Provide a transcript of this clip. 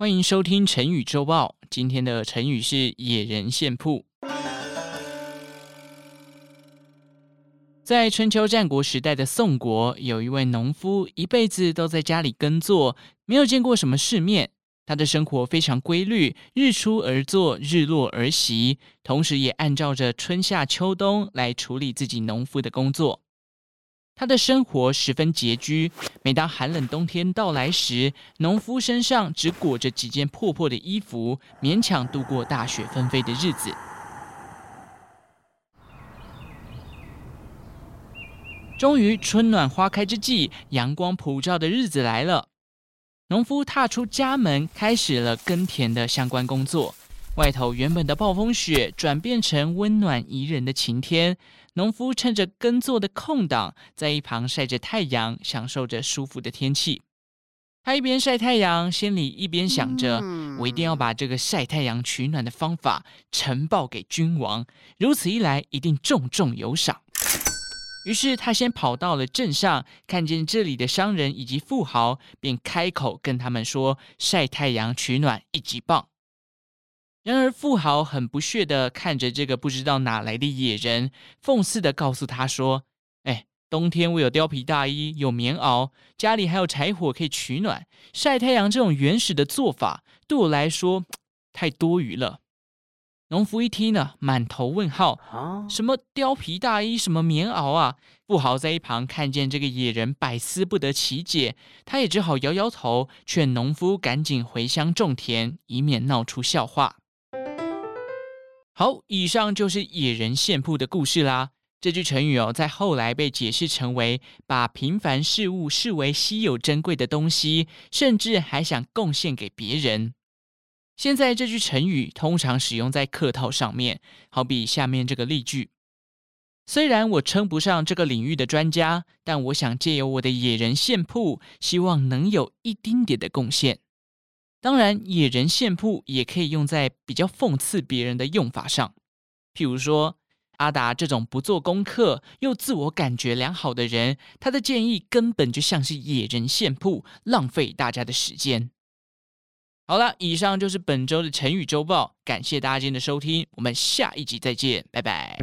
欢迎收听成语周报。今天的成语是“野人献曝”。在春秋战国时代的宋国，有一位农夫，一辈子都在家里耕作，没有见过什么世面。他的生活非常规律，日出而作，日落而息，同时也按照着春夏秋冬来处理自己农夫的工作。他的生活十分拮据，每当寒冷冬天到来时，农夫身上只裹着几件破破的衣服，勉强度过大雪纷飞的日子。终于，春暖花开之际，阳光普照的日子来了，农夫踏出家门，开始了耕田的相关工作。外头原本的暴风雪转变成温暖宜人的晴天，农夫趁着耕作的空档，在一旁晒着太阳，享受着舒服的天气。他一边晒太阳，心里一边想着：我一定要把这个晒太阳取暖的方法呈报给君王，如此一来，一定重重有赏。于是他先跑到了镇上，看见这里的商人以及富豪，便开口跟他们说：晒太阳取暖一级棒。然而，富豪很不屑地看着这个不知道哪来的野人，讽刺地告诉他说：“哎，冬天我有貂皮大衣，有棉袄，家里还有柴火可以取暖。晒太阳这种原始的做法，对我来说太多余了。”农夫一听呢，满头问号：“什么貂皮大衣，什么棉袄啊？”富豪在一旁看见这个野人百思不得其解，他也只好摇摇头，劝农夫赶紧回乡种田，以免闹出笑话。好，以上就是野人献曝的故事啦。这句成语哦，在后来被解释成为把平凡事物视为稀有珍贵的东西，甚至还想贡献给别人。现在这句成语通常使用在客套上面，好比下面这个例句：虽然我称不上这个领域的专家，但我想借由我的野人献曝，希望能有一丁点的贡献。当然，野人献曝也可以用在比较讽刺别人的用法上，譬如说阿达这种不做功课又自我感觉良好的人，他的建议根本就像是野人献曝，浪费大家的时间。好了，以上就是本周的成语周报，感谢大家今天的收听，我们下一集再见，拜拜。